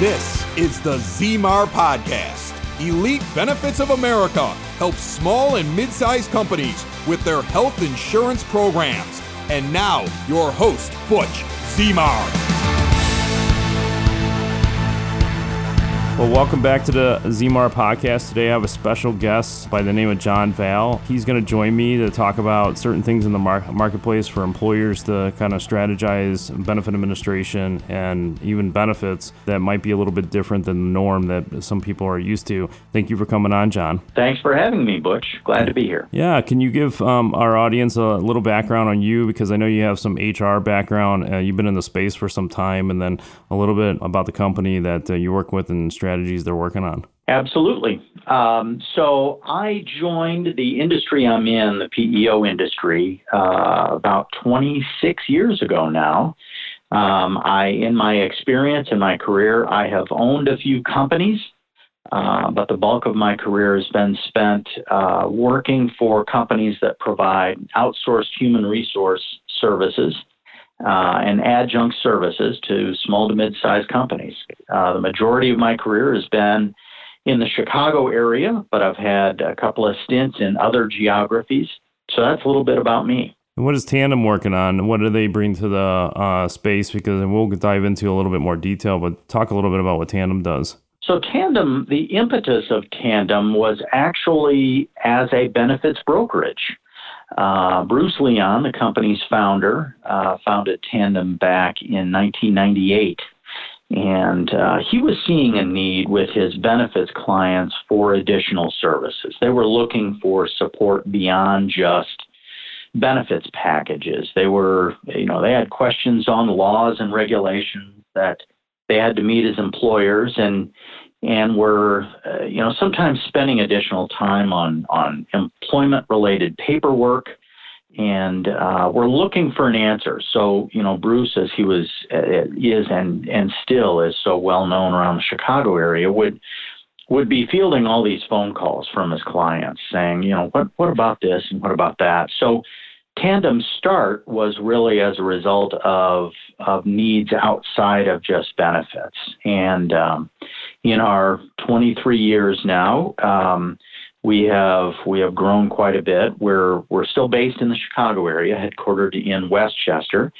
This is the Zmar Podcast. Elite Benefits of America helps small and mid sized companies with their health insurance programs. And now, your host, Butch Zmar. Well, welcome back to the Zmar podcast. Today I have a special guest by the name of John Valle. He's going to join me to talk about certain things in the mar- marketplace for employers to kind of strategize benefit administration and even benefits that might be a little bit different than the norm that some people are used to. Thank you for coming on, John. Thanks for having me, Butch. Glad to be here. Yeah, can you give um, our audience a little background on you? Because I know you have some HR background. Uh, you've been in the space for some time, and then a little bit about the company that uh, you work with and strategize strategies they're working on? Absolutely. Um, so I joined the industry I'm in, the PEO industry, uh, about 26 years ago now. Um, I, in my experience in my career, I have owned a few companies, uh, but the bulk of my career has been spent uh, working for companies that provide outsourced human resource services uh, and adjunct services to small to mid-sized companies. Uh, the majority of my career has been in the Chicago area, but I've had a couple of stints in other geographies. So that's a little bit about me. And what is Tandem working on? What do they bring to the uh, space? Because we'll dive into a little bit more detail, but talk a little bit about what Tandem does. So, Tandem, the impetus of Tandem was actually as a benefits brokerage. Uh, Bruce Leon, the company's founder, uh, founded Tandem back in 1998. And uh, he was seeing a need with his benefits clients for additional services. They were looking for support beyond just benefits packages. They were, you know, they had questions on laws and regulations that they had to meet as employers. And and we're uh, you know sometimes spending additional time on on employment related paperwork and uh, we're looking for an answer so you know bruce as he was uh, is and and still is so well known around the chicago area would would be fielding all these phone calls from his clients saying you know what what about this and what about that so Tandem Start was really as a result of of needs outside of just benefits. And um, in our 23 years now, um, we have we have grown quite a bit. We're we're still based in the Chicago area, headquartered in Westchester.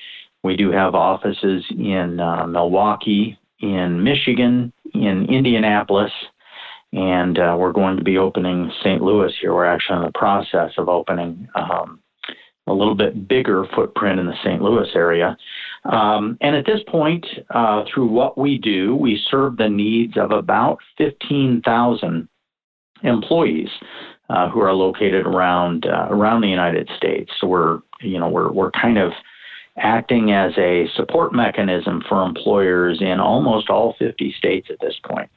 We do have offices in uh, Milwaukee, in Michigan, in Indianapolis, and uh, we're going to be opening St. Louis here. We're actually in the process of opening um, a little bit bigger footprint in the St. Louis area. Um, and at this point, uh, through what we do, we serve the needs of about 15,000 employees uh, who are located around uh, around the United States. So we're you know we're we're kind of acting as a support mechanism for employers in almost all 50 states at this point.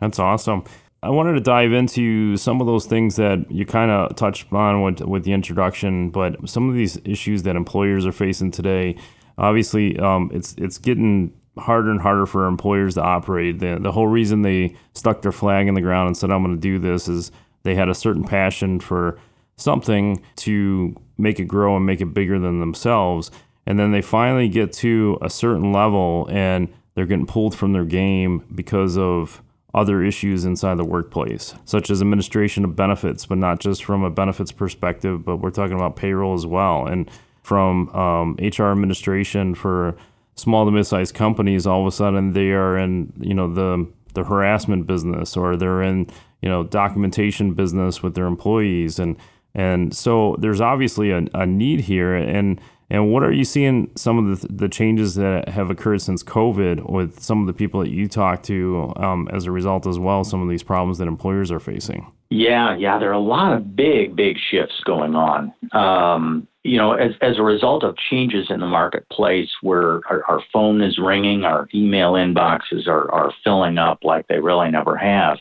That's awesome. I wanted to dive into some of those things that you kind of touched on with, with the introduction, but some of these issues that employers are facing today. Obviously, um, it's it's getting harder and harder for employers to operate. The, the whole reason they stuck their flag in the ground and said, I'm going to do this is they had a certain passion for something to make it grow and make it bigger than themselves. And then they finally get to a certain level and they're getting pulled from their game because of other issues inside the workplace, such as administration of benefits, but not just from a benefits perspective, but we're talking about payroll as well. And from um, HR administration for small to mid-sized companies, all of a sudden they are in, you know, the the harassment business or they're in, you know, documentation business with their employees. And and so there's obviously a, a need here. And and what are you seeing some of the, the changes that have occurred since COVID with some of the people that you talk to um, as a result as well, some of these problems that employers are facing? Yeah, yeah, there are a lot of big, big shifts going on. Um, you know, as, as a result of changes in the marketplace where our, our phone is ringing, our email inboxes are, are filling up like they really never have.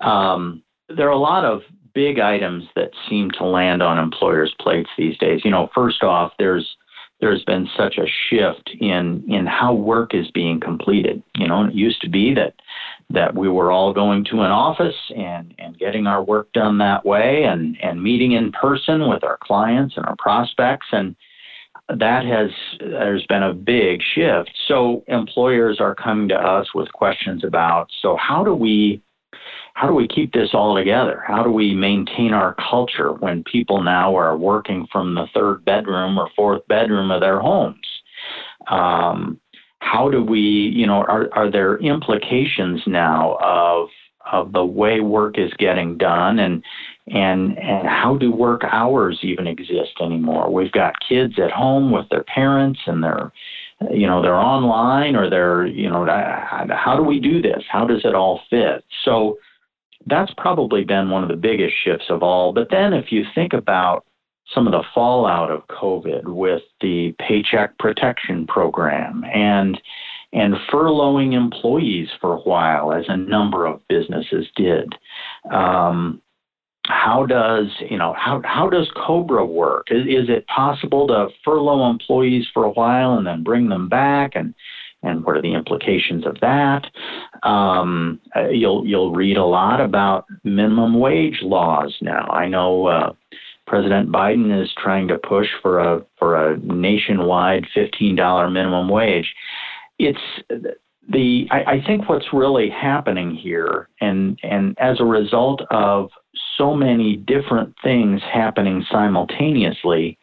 Um, there are a lot of big items that seem to land on employers' plates these days. You know, first off, there's there's been such a shift in in how work is being completed. You know, it used to be that that we were all going to an office and and getting our work done that way and and meeting in person with our clients and our prospects and that has there's been a big shift. So employers are coming to us with questions about so how do we how do we keep this all together? How do we maintain our culture when people now are working from the third bedroom or fourth bedroom of their homes? Um, how do we, you know, are, are there implications now of of the way work is getting done and and and how do work hours even exist anymore? We've got kids at home with their parents and they're you know they're online or they're you know how do we do this? How does it all fit? So that's probably been one of the biggest shifts of all. But then if you think about some of the fallout of COVID with the Paycheck Protection Program and and furloughing employees for a while, as a number of businesses did. Um, how does you know how how does COBRA work? Is, is it possible to furlough employees for a while and then bring them back and and what are the implications of that? Um, uh, you'll you'll read a lot about minimum wage laws now. I know uh, President Biden is trying to push for a for a nationwide fifteen dollar minimum wage. It's the I, I think what's really happening here, and and as a result of so many different things happening simultaneously,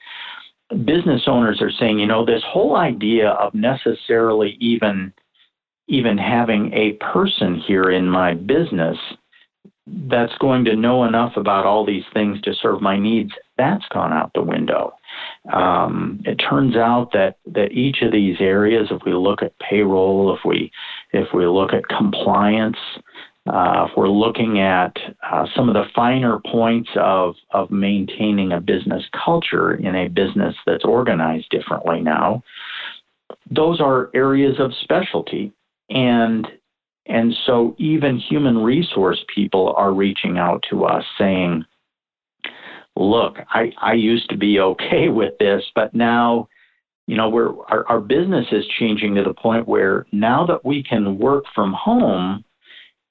business owners are saying, you know, this whole idea of necessarily even even having a person here in my business that's going to know enough about all these things to serve my needs, that's gone out the window. Um, it turns out that that each of these areas, if we look at payroll, if we if we look at compliance, uh, if we're looking at uh, some of the finer points of, of maintaining a business culture in a business that's organized differently now, those are areas of specialty. And, and so even human resource people are reaching out to us saying, look, I, I used to be okay with this, but now, you know, we're, our, our business is changing to the point where now that we can work from home,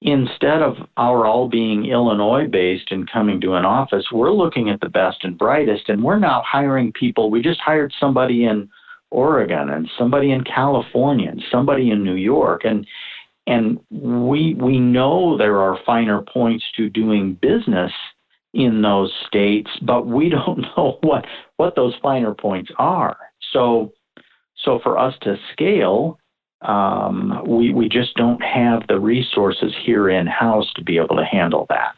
instead of our all being Illinois based and coming to an office, we're looking at the best and brightest, and we're now hiring people. We just hired somebody in Oregon and somebody in California and somebody in New York, and and we we know there are finer points to doing business in those states, but we don't know what what those finer points are. So so for us to scale, um, we, we just don't have the resources here in house to be able to handle that.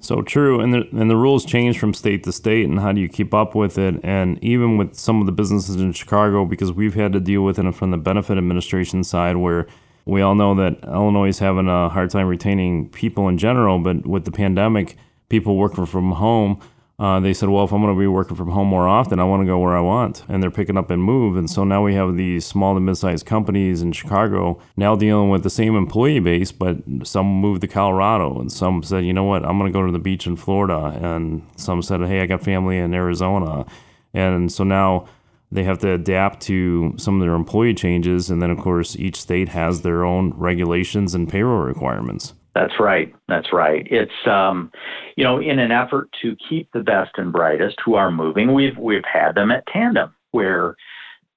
So true, and the and the rules change from state to state, and how do you keep up with it? And even with some of the businesses in Chicago, because we've had to deal with it from the benefit administration side, where we all know that Illinois is having a hard time retaining people in general, but with the pandemic, people working from home, uh, they said, well, if I'm going to be working from home more often, I want to go where I want. And they're picking up and move. And so now we have these small to mid sized companies in Chicago now dealing with the same employee base, but some moved to Colorado. And some said, you know what, I'm going to go to the beach in Florida. And some said, hey, I got family in Arizona. And so now they have to adapt to some of their employee changes. And then, of course, each state has their own regulations and payroll requirements. That's right. That's right. It's um, you know, in an effort to keep the best and brightest who are moving, we've we've had them at Tandem, where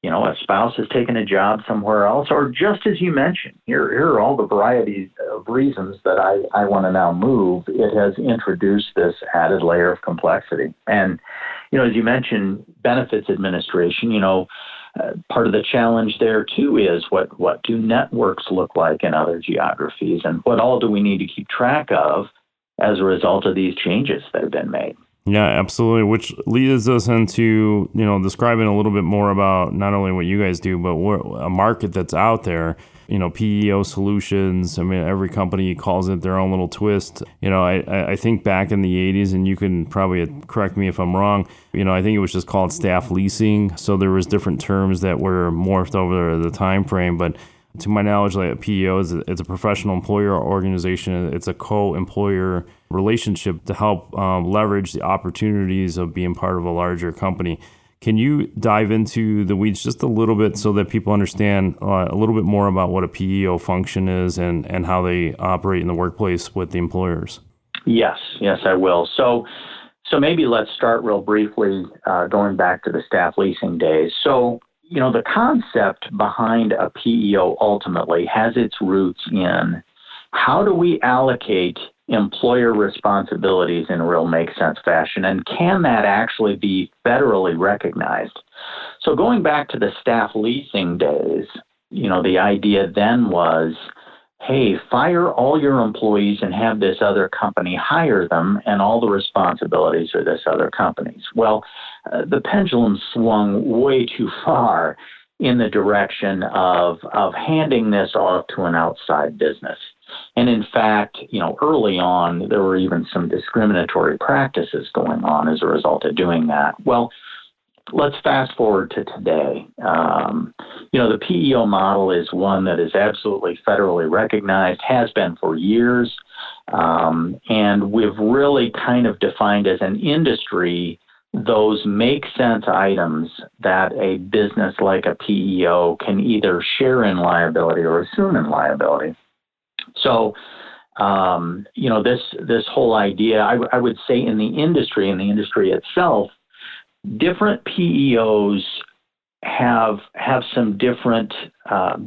you know a spouse has taken a job somewhere else, or just as you mentioned, here here are all the varieties of reasons that I I want to now move. It has introduced this added layer of complexity, and you know, as you mentioned, benefits administration. You know uh, part of the challenge there too is what what do networks look like in other geographies, and what all do we need to keep track of as a result of these changes that have been made. Yeah, absolutely. Which leads us into you know describing a little bit more about not only what you guys do, but what a market that's out there you know PEO solutions. I mean, every company calls it their own little twist. You know, I I think back in the '80s, and you can probably correct me if I'm wrong. You know, I think it was just called staff leasing. So there was different terms that were morphed over the time frame, but to my knowledge, like a PEO is a, it's a professional employer organization. It's a co-employer relationship to help um, leverage the opportunities of being part of a larger company. Can you dive into the weeds just a little bit so that people understand uh, a little bit more about what a PEO function is and, and how they operate in the workplace with the employers? Yes, yes, I will. So, so maybe let's start real briefly, uh, going back to the staff leasing days. So, you know, the concept behind a PEO ultimately has its roots in how do we allocate employer responsibilities in a real make sense fashion and can that actually be federally recognized? So going back to the staff leasing days you know the idea then was hey fire all your employees and have this other company hire them and all the responsibilities are this other company's. Well uh, the pendulum swung way too far in the direction of of handing this off to an outside business and in fact, you know, early on, there were even some discriminatory practices going on as a result of doing that. Well, let's fast forward to today. Um, you know, the PEO model is one that is absolutely federally recognized, has been for years, um, and we've really kind of defined as an industry those make sense items that a business like a PEO can either share in liability or assume in liability. So, um, you know, this this whole idea, I, I would say, in the industry, in the industry itself, different PEOs have have some different uh,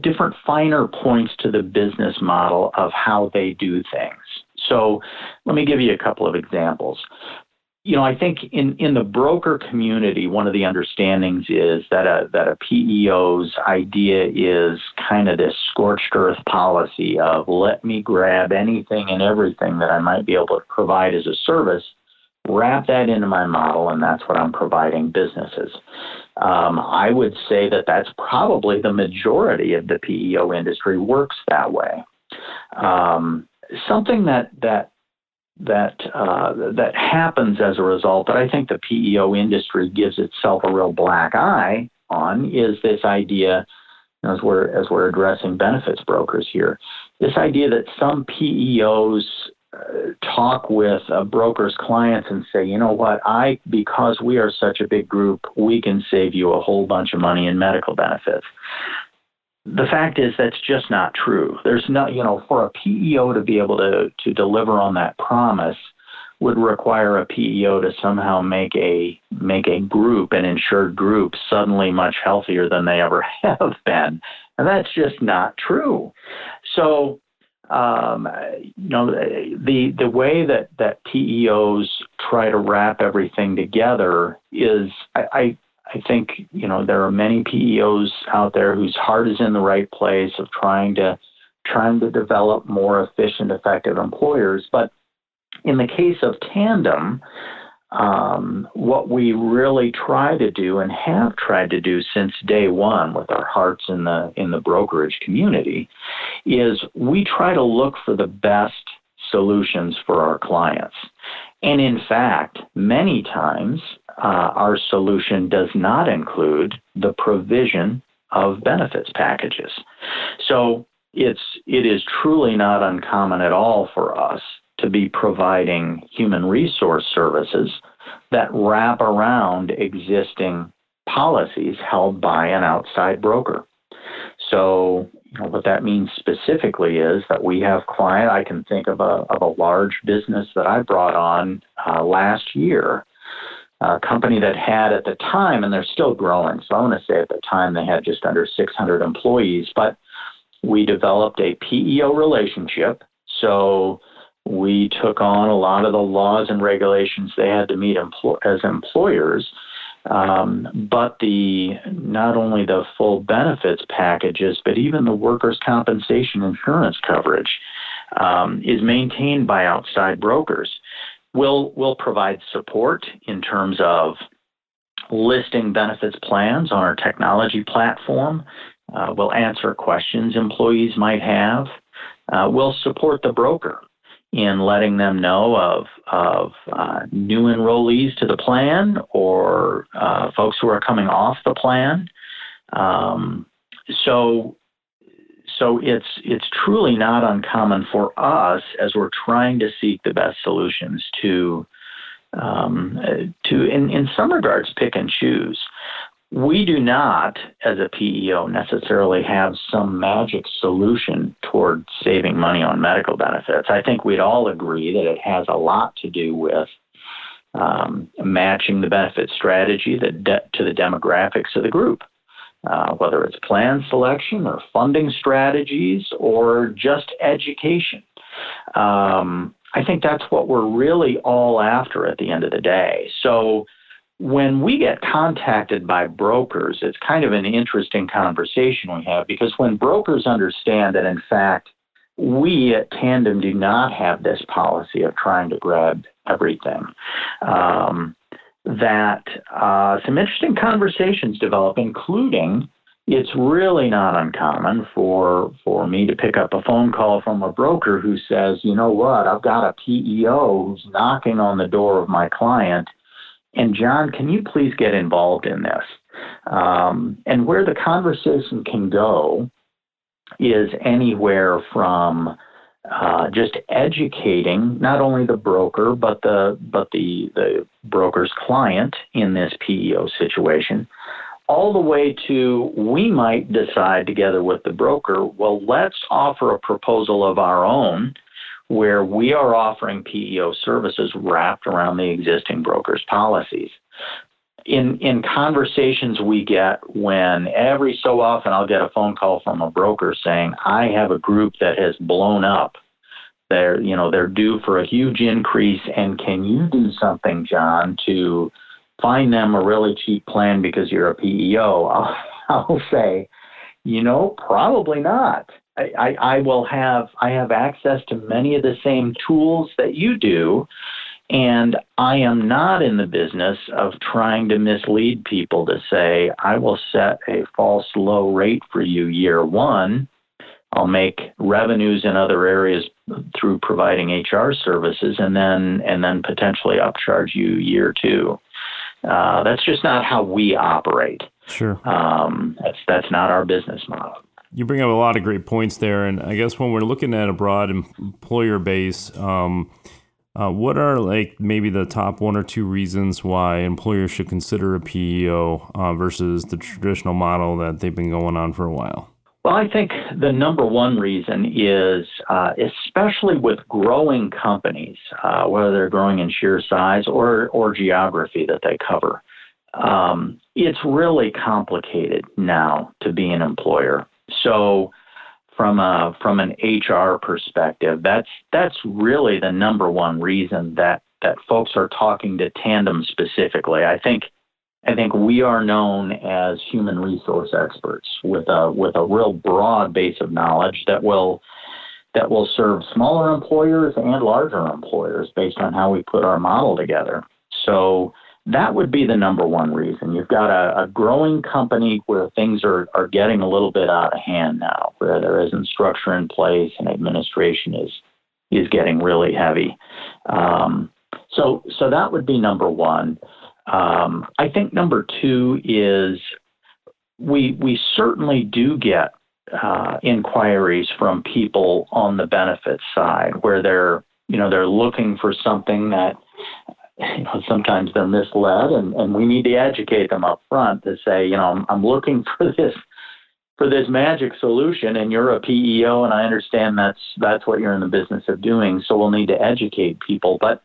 different finer points to the business model of how they do things. So, let me give you a couple of examples you know, I think in, in the broker community, one of the understandings is that a that a PEO's idea is kind of this scorched earth policy of let me grab anything and everything that I might be able to provide as a service, wrap that into my model, and that's what I'm providing businesses. Um, I would say that that's probably the majority of the PEO industry works that way. Um, something that that that uh, that happens as a result that I think the PEO industry gives itself a real black eye on is this idea as we're as we're addressing benefits brokers here this idea that some PEOs uh, talk with a broker's clients and say you know what? I because we are such a big group we can save you a whole bunch of money in medical benefits the fact is that's just not true. There's no, you know, for a PEO to be able to to deliver on that promise would require a PEO to somehow make a make a group, an insured group, suddenly much healthier than they ever have been, and that's just not true. So, um, you know, the the way that that PEOs try to wrap everything together is, I, I I think you know there are many PEOs out there whose heart is in the right place of trying to trying to develop more efficient, effective employers. But in the case of Tandem, um, what we really try to do and have tried to do since day one with our hearts in the in the brokerage community is we try to look for the best solutions for our clients. And in fact, many times uh, our solution does not include the provision of benefits packages. So it's it is truly not uncommon at all for us to be providing human resource services that wrap around existing policies held by an outside broker. So what that means specifically is that we have client. I can think of a of a large business that I brought on uh, last year, a company that had at the time, and they're still growing. So I want to say at the time they had just under 600 employees, but we developed a PEO relationship. So we took on a lot of the laws and regulations they had to meet empl- as employers um, but the not only the full benefits packages, but even the workers' compensation insurance coverage um, is maintained by outside brokers. We'll we'll provide support in terms of listing benefits plans on our technology platform. Uh, we'll answer questions employees might have. Uh, we'll support the broker in letting them know of, of uh, new enrollees to the plan or uh, folks who are coming off the plan. Um, so, so it's it's truly not uncommon for us as we're trying to seek the best solutions to um, to in, in some regards pick and choose. We do not, as a PEO, necessarily have some magic solution toward saving money on medical benefits. I think we'd all agree that it has a lot to do with um, matching the benefit strategy de- to the demographics of the group. Uh, whether it's plan selection or funding strategies or just education. Um, I think that's what we're really all after at the end of the day. So when we get contacted by brokers, it's kind of an interesting conversation we have because when brokers understand that, in fact, we at Tandem do not have this policy of trying to grab everything. Um, that uh, some interesting conversations develop, including it's really not uncommon for for me to pick up a phone call from a broker who says, you know what, I've got a PEO who's knocking on the door of my client, and John, can you please get involved in this? Um, and where the conversation can go is anywhere from uh, just educating not only the broker but the but the the broker's client in this PEO situation, all the way to we might decide together with the broker, well, let's offer a proposal of our own where we are offering PEO services wrapped around the existing broker's policies in in conversations we get when every so often I'll get a phone call from a broker saying I have a group that has blown up. They're you know they're due for a huge increase, and can you do something, John, to find them a really cheap plan because you're a PEO? I'll, I'll say, you know, probably not. I, I, I will have I have access to many of the same tools that you do and I am not in the business of trying to mislead people to say, I will set a false low rate for you year one. I'll make revenues in other areas through providing HR services and then and then potentially upcharge you year two. Uh, that's just not how we operate. Sure. Um, that's that's not our business model. You bring up a lot of great points there, and I guess when we're looking at a broad employer base, um, uh, what are like maybe the top one or two reasons why employers should consider a PEO uh, versus the traditional model that they've been going on for a while? Well, I think the number one reason is, uh, especially with growing companies, uh, whether they're growing in sheer size or or geography that they cover, um, it's really complicated now to be an employer. So from a from an HR perspective, that's that's really the number one reason that that folks are talking to Tandem specifically. I think I think we are known as human resource experts with a with a real broad base of knowledge that will that will serve smaller employers and larger employers based on how we put our model together. So that would be the number one reason. You've got a, a, growing company where things are, are getting a little bit out of hand now, where there isn't structure in place and administration is is getting really heavy. Um, so so that would be number one. Um, I think number two is we we certainly do get uh, inquiries from people on the benefits side where they're you know they're looking for something that you know, sometimes they're misled, and, and we need to educate them up front to say, you know, I'm, I'm looking for this for this magic solution, and you're a PEO, and I understand that's that's what you're in the business of doing. So we'll need to educate people, but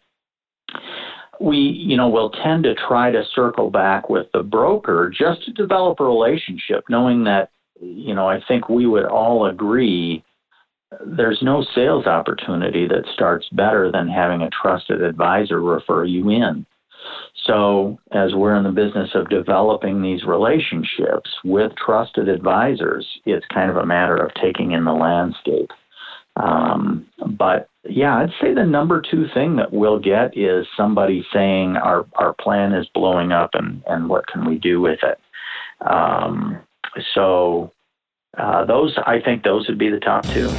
we, you know, will tend to try to circle back with the broker just to develop a relationship, knowing that, you know, I think we would all agree there's no sales opportunity that starts better than having a trusted advisor refer you in. So, as we're in the business of developing these relationships with trusted advisors, it's kind of a matter of taking in the landscape. Um, but yeah, I'd say the number two thing that we'll get is somebody saying our, our plan is blowing up and, and what can we do with it. Um, so uh, those, I think, those would be the top two.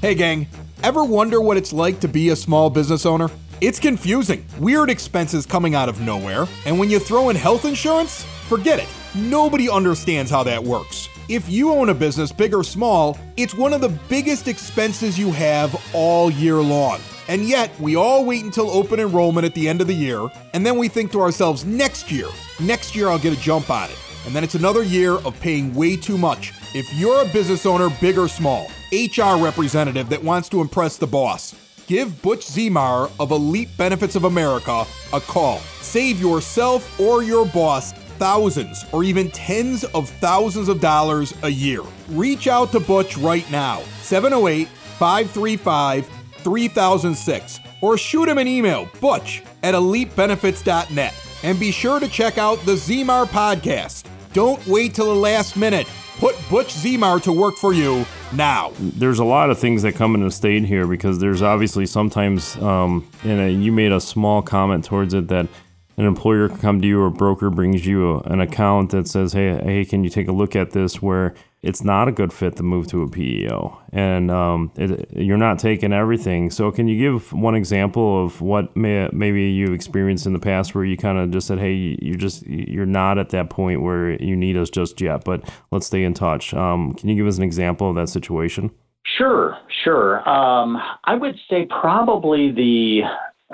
Hey, gang, ever wonder what it's like to be a small business owner? It's confusing, weird expenses coming out of nowhere, and when you throw in health insurance, forget it. Nobody understands how that works. If you own a business, big or small, it's one of the biggest expenses you have all year long. And yet, we all wait until open enrollment at the end of the year, and then we think to ourselves, next year, next year I'll get a jump on it. And then it's another year of paying way too much. If you're a business owner, big or small, HR representative that wants to impress the boss, Give Butch Zimar of Elite Benefits of America a call. Save yourself or your boss thousands or even tens of thousands of dollars a year. Reach out to Butch right now, 708 535 3006, or shoot him an email, butch at elitebenefits.net. And be sure to check out the Zimar podcast. Don't wait till the last minute. Put Butch Zimar to work for you now. There's a lot of things that come into state here because there's obviously sometimes, um, and you made a small comment towards it that an employer can come to you or a broker brings you an account that says, hey, hey, can you take a look at this? Where it's not a good fit to move to a PEO, and um, it, you're not taking everything. So, can you give one example of what may, maybe you've experienced in the past where you kind of just said, "Hey, you're just you're not at that point where you need us just yet, but let's stay in touch." Um, can you give us an example of that situation? Sure, sure. Um, I would say probably the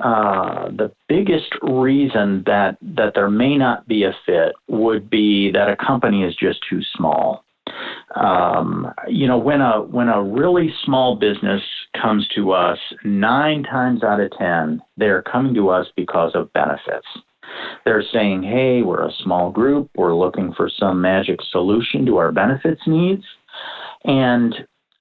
uh, the biggest reason that that there may not be a fit would be that a company is just too small. Um, you know, when a when a really small business comes to us, nine times out of ten, they're coming to us because of benefits. They're saying, "Hey, we're a small group. We're looking for some magic solution to our benefits needs," and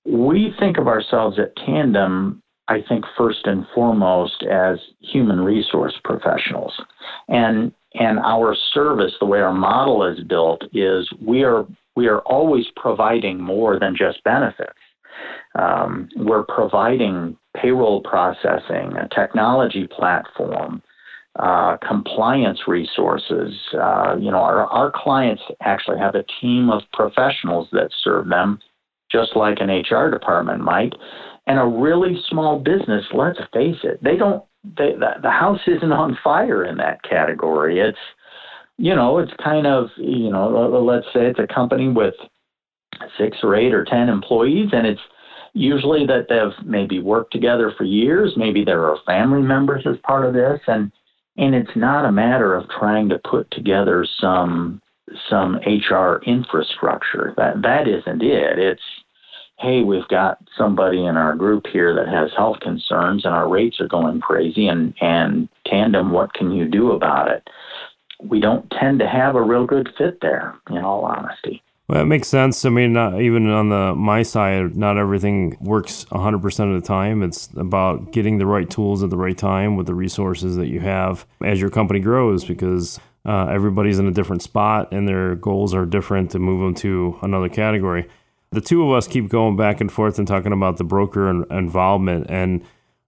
we think of ourselves at Tandem I think first and foremost as human resource professionals. And and our service, the way our model is built, is we are we are always providing more than just benefits. Um, we're providing payroll processing, a technology platform, uh, compliance resources. Uh, you know, our, our clients actually have a team of professionals that serve them, just like an HR department might. And a really small business, let's face it, they don't. They, the, the house isn't on fire in that category. It's you know, it's kind of, you know, let's say it's a company with six or eight or 10 employees, and it's usually that they've maybe worked together for years. Maybe there are family members as part of this. And, and it's not a matter of trying to put together some, some HR infrastructure. That, that isn't it. It's, hey, we've got somebody in our group here that has health concerns and our rates are going crazy and, and tandem, what can you do about it? We don't tend to have a real good fit there, in all honesty. Well, it makes sense. I mean, not, even on the my side, not everything works 100% of the time. It's about getting the right tools at the right time with the resources that you have as your company grows because uh, everybody's in a different spot and their goals are different to move them to another category. The two of us keep going back and forth and talking about the broker involvement and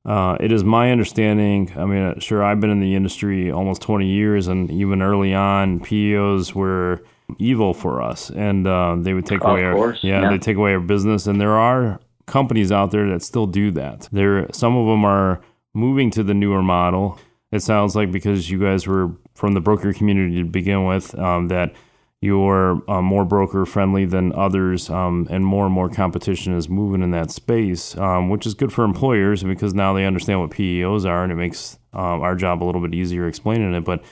uh, it is my understanding. I mean, uh, sure, I've been in the industry almost 20 years, and even early on, PEOs were evil for us, and uh, they would take of away course, our yeah, yeah, they take away our business. And there are companies out there that still do that. There, some of them are moving to the newer model. It sounds like because you guys were from the broker community to begin with, um, that you're uh, more broker friendly than others, um, and more and more competition is moving in that space, um, which is good for employers because now they understand what PEOs are, and it makes um, our job a little bit easier explaining it. But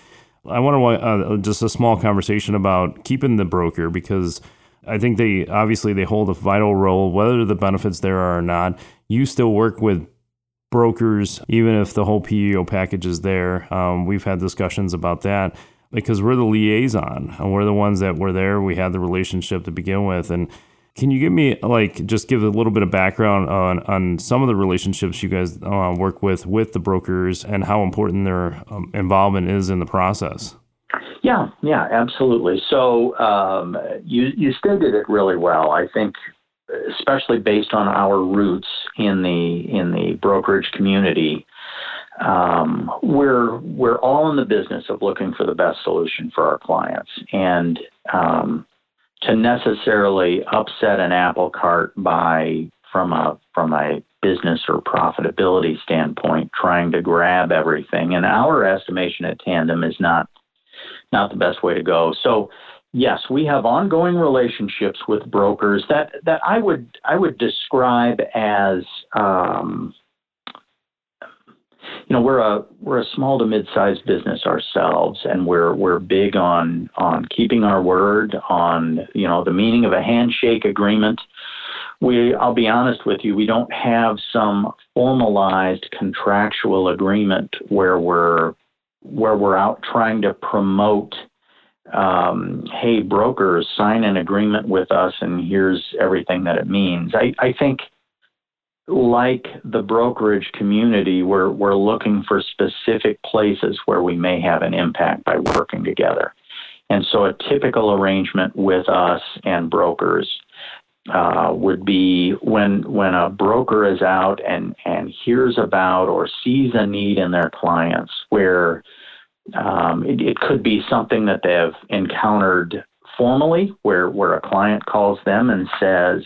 I want to uh, just a small conversation about keeping the broker because I think they obviously they hold a vital role, whether the benefits there are or not. You still work with brokers, even if the whole PEO package is there. Um, we've had discussions about that because we're the liaison and we're the ones that were there. We had the relationship to begin with. And can you give me like just give a little bit of background on on some of the relationships you guys uh, work with with the brokers and how important their um, involvement is in the process? Yeah, yeah, absolutely. So um, you you stated it really well. I think, especially based on our roots in the in the brokerage community, um, we're we're all in the business of looking for the best solution for our clients, and um, to necessarily upset an apple cart by from a from a business or profitability standpoint, trying to grab everything, And our estimation at Tandem is not not the best way to go. So yes, we have ongoing relationships with brokers that that I would I would describe as um, you know we're a we're a small to mid-sized business ourselves and we're we're big on on keeping our word on you know the meaning of a handshake agreement we I'll be honest with you, we don't have some formalized contractual agreement where we're where we're out trying to promote um, hey brokers sign an agreement with us and here's everything that it means. I, I think like the brokerage community, we're we're looking for specific places where we may have an impact by working together. And so a typical arrangement with us and brokers uh, would be when when a broker is out and and hears about or sees a need in their clients where um, it, it could be something that they've encountered formally where where a client calls them and says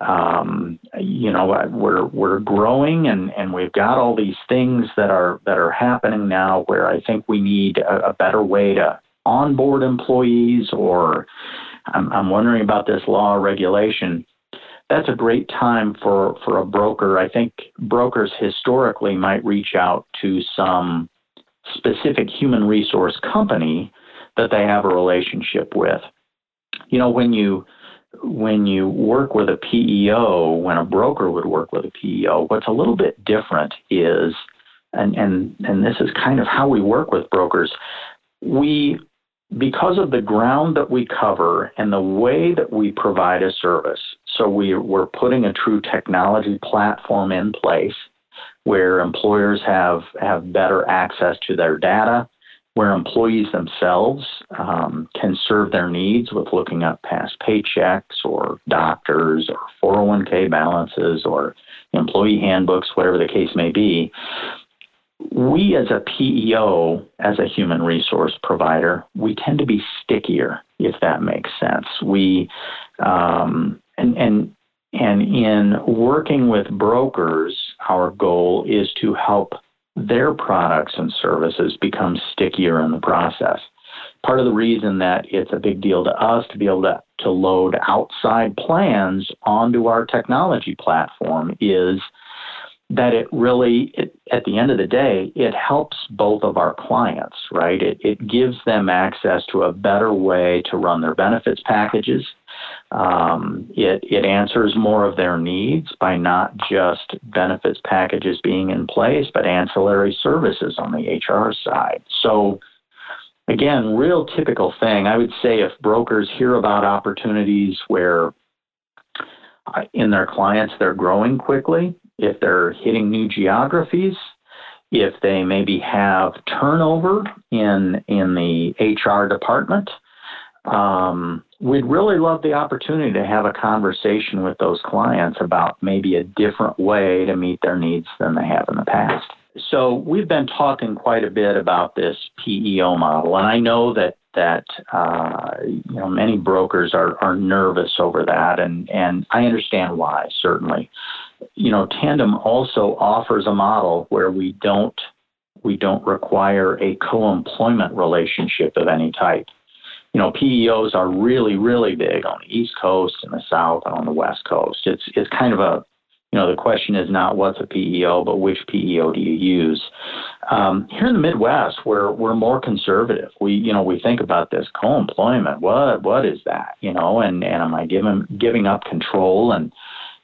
um, you know we're we're growing and and we've got all these things that are that are happening now where I think we need a, a better way to onboard employees or I'm, I'm wondering about this law regulation. That's a great time for, for a broker. I think brokers historically might reach out to some specific human resource company that they have a relationship with. You know, when you when you work with a PEO, when a broker would work with a PEO, what's a little bit different is, and and and this is kind of how we work with brokers. We because of the ground that we cover and the way that we provide a service, so we, we're putting a true technology platform in place where employers have, have better access to their data, where employees themselves um, can serve their needs with looking up past paychecks or doctors or 401k balances or employee handbooks, whatever the case may be we as a PEO, as a human resource provider, we tend to be stickier, if that makes sense. We um, and and and in working with brokers, our goal is to help their products and services become stickier in the process. Part of the reason that it's a big deal to us to be able to, to load outside plans onto our technology platform is that it really, it, at the end of the day, it helps both of our clients, right? It, it gives them access to a better way to run their benefits packages. Um, it, it answers more of their needs by not just benefits packages being in place, but ancillary services on the HR side. So, again, real typical thing. I would say if brokers hear about opportunities where uh, in their clients they're growing quickly, if they're hitting new geographies, if they maybe have turnover in in the HR department. Um, we'd really love the opportunity to have a conversation with those clients about maybe a different way to meet their needs than they have in the past. So we've been talking quite a bit about this PEO model, and I know that that uh, you know many brokers are, are nervous over that, and and I understand why certainly. You know, Tandem also offers a model where we don't we don't require a co-employment relationship of any type. You know, PEOs are really really big on the East Coast and the South and on the West Coast. It's it's kind of a you know, the question is not what's a PEO, but which PEO do you use? Um, here in the Midwest, we're we're more conservative. We you know we think about this co-employment. What what is that? You know, and and am I giving giving up control and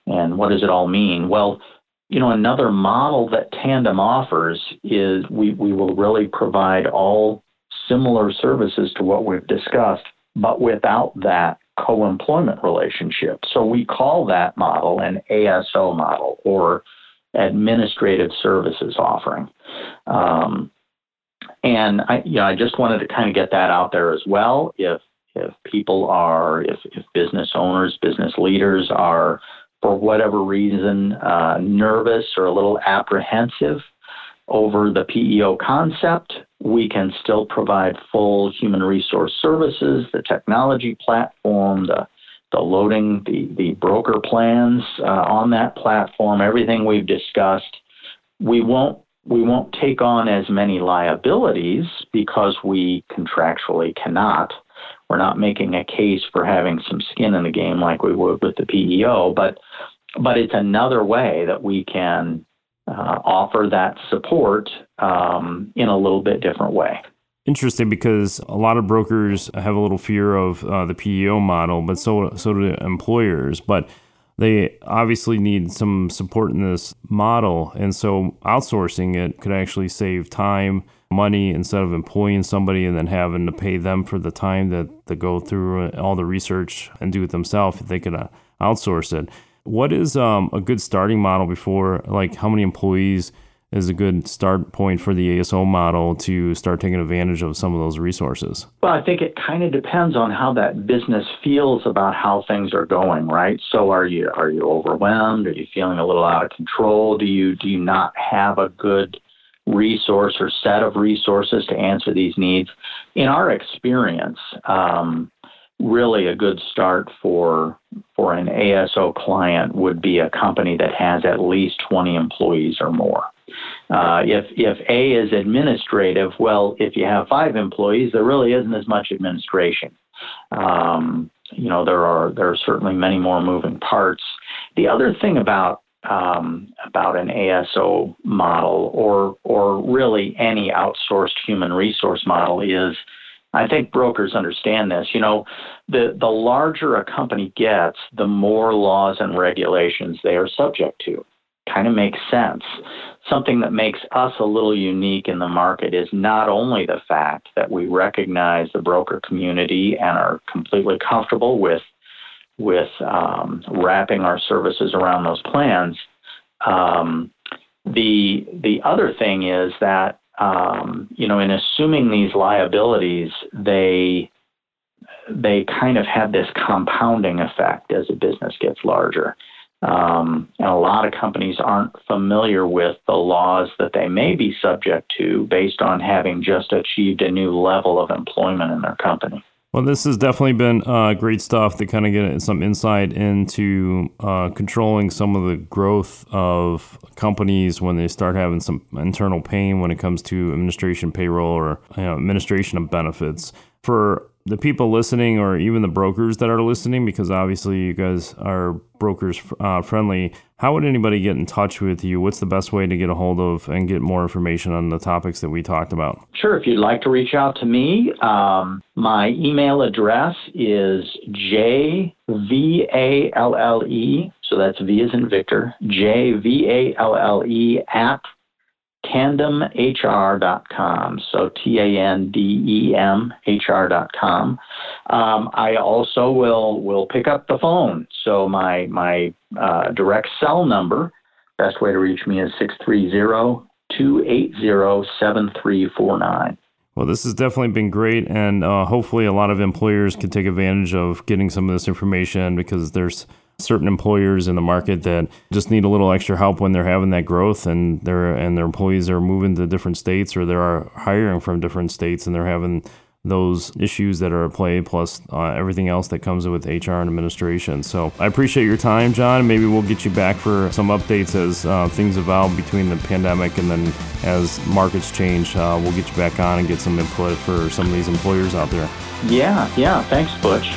and what does it all mean? Well, you know, another model that Tandem offers is we we will really provide all similar services to what we've discussed, but without that co employment relationship. So we call that model an ASO model or administrative services offering. Um, and I, you know, I just wanted to kind of get that out there as well. If if people are, if, if business owners, business leaders are, for whatever reason, uh, nervous or a little apprehensive over the PEO concept, we can still provide full human resource services, the technology platform, the the loading, the, the broker plans uh, on that platform, everything we've discussed. We won't we won't take on as many liabilities because we contractually cannot. We're not making a case for having some skin in the game like we would with the PEO, but but it's another way that we can uh, offer that support um, in a little bit different way. Interesting because a lot of brokers have a little fear of uh, the PEO model, but so so do employers. But they obviously need some support in this model. And so outsourcing it could actually save time, money instead of employing somebody and then having to pay them for the time that they go through all the research and do it themselves. They could uh, outsource it. What is um, a good starting model before, like how many employees is a good start point for the ASO model to start taking advantage of some of those resources? Well, I think it kind of depends on how that business feels about how things are going, right? So are you are you overwhelmed? Are you feeling a little out of control? Do you do you not have a good resource or set of resources to answer these needs? In our experience, um, really a good start for for an ASO client would be a company that has at least 20 employees or more. Uh, if if A is administrative, well, if you have five employees, there really isn't as much administration. Um, you know, there are there are certainly many more moving parts. The other thing about um, about an ASO model, or or really any outsourced human resource model, is I think brokers understand this. You know, the the larger a company gets, the more laws and regulations they are subject to kind of makes sense. Something that makes us a little unique in the market is not only the fact that we recognize the broker community and are completely comfortable with with um, wrapping our services around those plans. Um, the the other thing is that um, you know in assuming these liabilities, they they kind of have this compounding effect as a business gets larger. Um, and a lot of companies aren't familiar with the laws that they may be subject to based on having just achieved a new level of employment in their company. Well, this has definitely been uh, great stuff to kind of get some insight into uh, controlling some of the growth of companies when they start having some internal pain when it comes to administration payroll or you know, administration of benefits. For the people listening or even the brokers that are listening, because obviously you guys are brokers uh, friendly, how would anybody get in touch with you? What's the best way to get a hold of and get more information on the topics that we talked about? Sure. If you'd like to reach out to me, um, my email address is jvalle, so that's V as in Victor, jvalle at tandemhr.com. So T A N D E M H R.com. Um, I also will will pick up the phone. So my my uh, direct cell number, best way to reach me is 630 280 7349. Well, this has definitely been great, and uh, hopefully, a lot of employers can take advantage of getting some of this information because there's certain employers in the market that just need a little extra help when they're having that growth and their and their employees are moving to different states or they're hiring from different states and they're having those issues that are at play plus uh, everything else that comes with HR and administration. So I appreciate your time, John. Maybe we'll get you back for some updates as uh, things evolve between the pandemic and then as markets change. Uh, we'll get you back on and get some input for some of these employers out there. Yeah, yeah. Thanks, Butch.